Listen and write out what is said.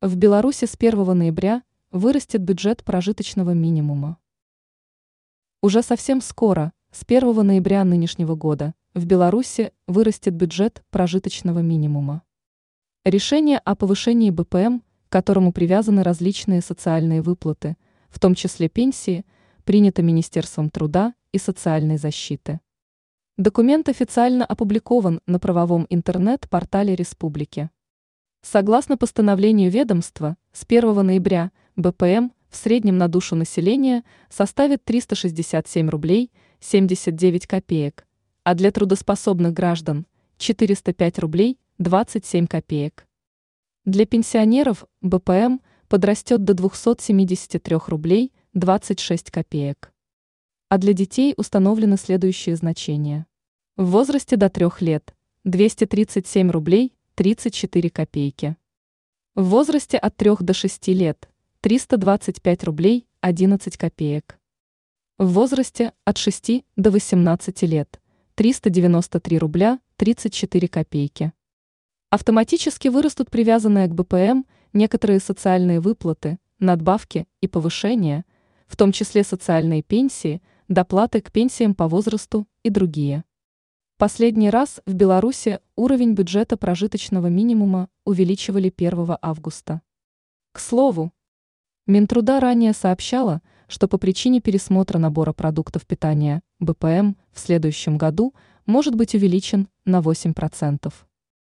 В Беларуси с 1 ноября вырастет бюджет прожиточного минимума. Уже совсем скоро, с 1 ноября нынешнего года, в Беларуси вырастет бюджет прожиточного минимума. Решение о повышении БПМ, к которому привязаны различные социальные выплаты, в том числе пенсии, принято Министерством труда и социальной защиты. Документ официально опубликован на правовом интернет-портале республики. Согласно постановлению ведомства, с 1 ноября БПМ в среднем на душу населения составит 367 рублей 79 копеек, а для трудоспособных граждан – 405 рублей 27 копеек. Для пенсионеров БПМ подрастет до 273 рублей 26 копеек. А для детей установлены следующие значения. В возрасте до 3 лет – 237 рублей 34 копейки. В возрасте от 3 до 6 лет 325 рублей 11 копеек. В возрасте от 6 до 18 лет 393 рубля 34 копейки. Автоматически вырастут привязанные к БПМ некоторые социальные выплаты, надбавки и повышения, в том числе социальные пенсии, доплаты к пенсиям по возрасту и другие. Последний раз в Беларуси уровень бюджета прожиточного минимума увеличивали 1 августа. К слову, Минтруда ранее сообщала, что по причине пересмотра набора продуктов питания БПМ в следующем году может быть увеличен на 8%.